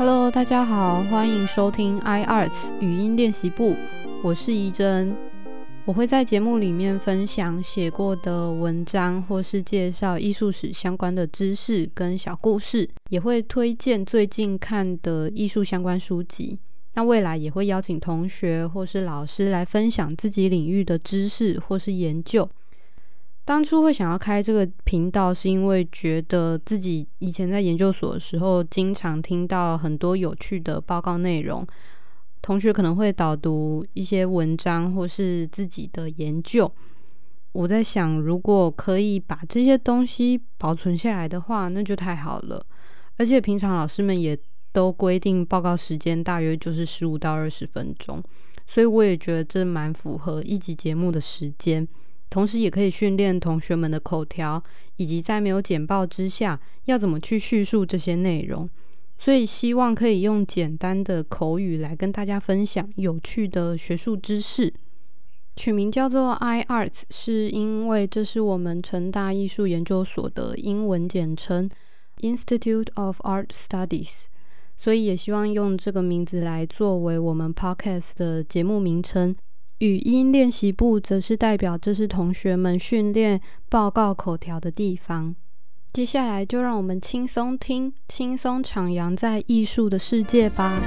Hello，大家好，欢迎收听 iArts 语音练习部，我是怡珍。我会在节目里面分享写过的文章，或是介绍艺术史相关的知识跟小故事，也会推荐最近看的艺术相关书籍。那未来也会邀请同学或是老师来分享自己领域的知识或是研究。当初会想要开这个频道，是因为觉得自己以前在研究所的时候，经常听到很多有趣的报告内容。同学可能会导读一些文章或是自己的研究。我在想，如果可以把这些东西保存下来的话，那就太好了。而且平常老师们也都规定报告时间大约就是十五到二十分钟，所以我也觉得这蛮符合一集节目的时间。同时，也可以训练同学们的口条，以及在没有简报之下，要怎么去叙述这些内容。所以，希望可以用简单的口语来跟大家分享有趣的学术知识。取名叫做 iArts，是因为这是我们成大艺术研究所的英文简称，Institute of Art Studies。所以，也希望用这个名字来作为我们 Podcast 的节目名称。语音练习部则是代表这是同学们训练报告口条的地方。接下来就让我们轻松听，轻松徜徉在艺术的世界吧。